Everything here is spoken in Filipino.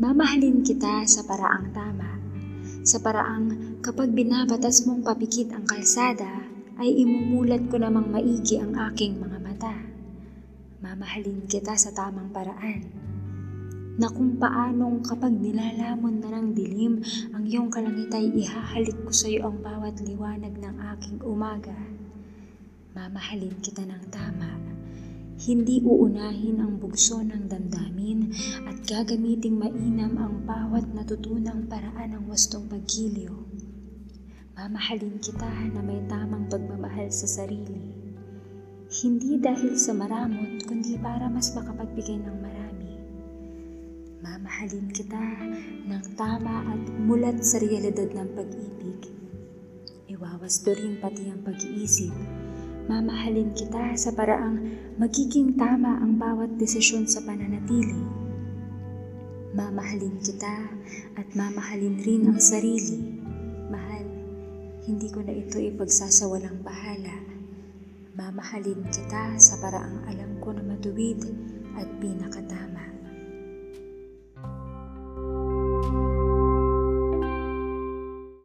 Mamahalin kita sa paraang tama. Sa paraang kapag binabatas mong papikit ang kalsada, ay imumulat ko namang maigi ang aking mga mata. Mamahalin kita sa tamang paraan. Na kung paanong kapag nilalamon na ng dilim ang iyong kalangit ay ihahalik ko sa iyo ang bawat liwanag ng aking umaga. Mamahalin kita ng tama. Hindi uunahin ang bugso ng damdamin at gagamiting mainam ang bawat natutunang paraan ng wastong pagkilyo. Mamahalin kita na may tamang pagmamahal sa sarili. Hindi dahil sa maramot, kundi para mas makapagbigay ng marami. Mamahalin kita ng tama at mulat sa realidad ng pag-ibig. Iwawasto rin pati ang pag-iisip. Mamahalin kita sa paraang magiging tama ang bawat desisyon sa pananatili. Mamahalin kita at mamahalin rin ang sarili. Mahal, hindi ko na ito ipagsasawalang bahala. Mamahalin kita sa paraang alam ko na matuwid at pinakatama.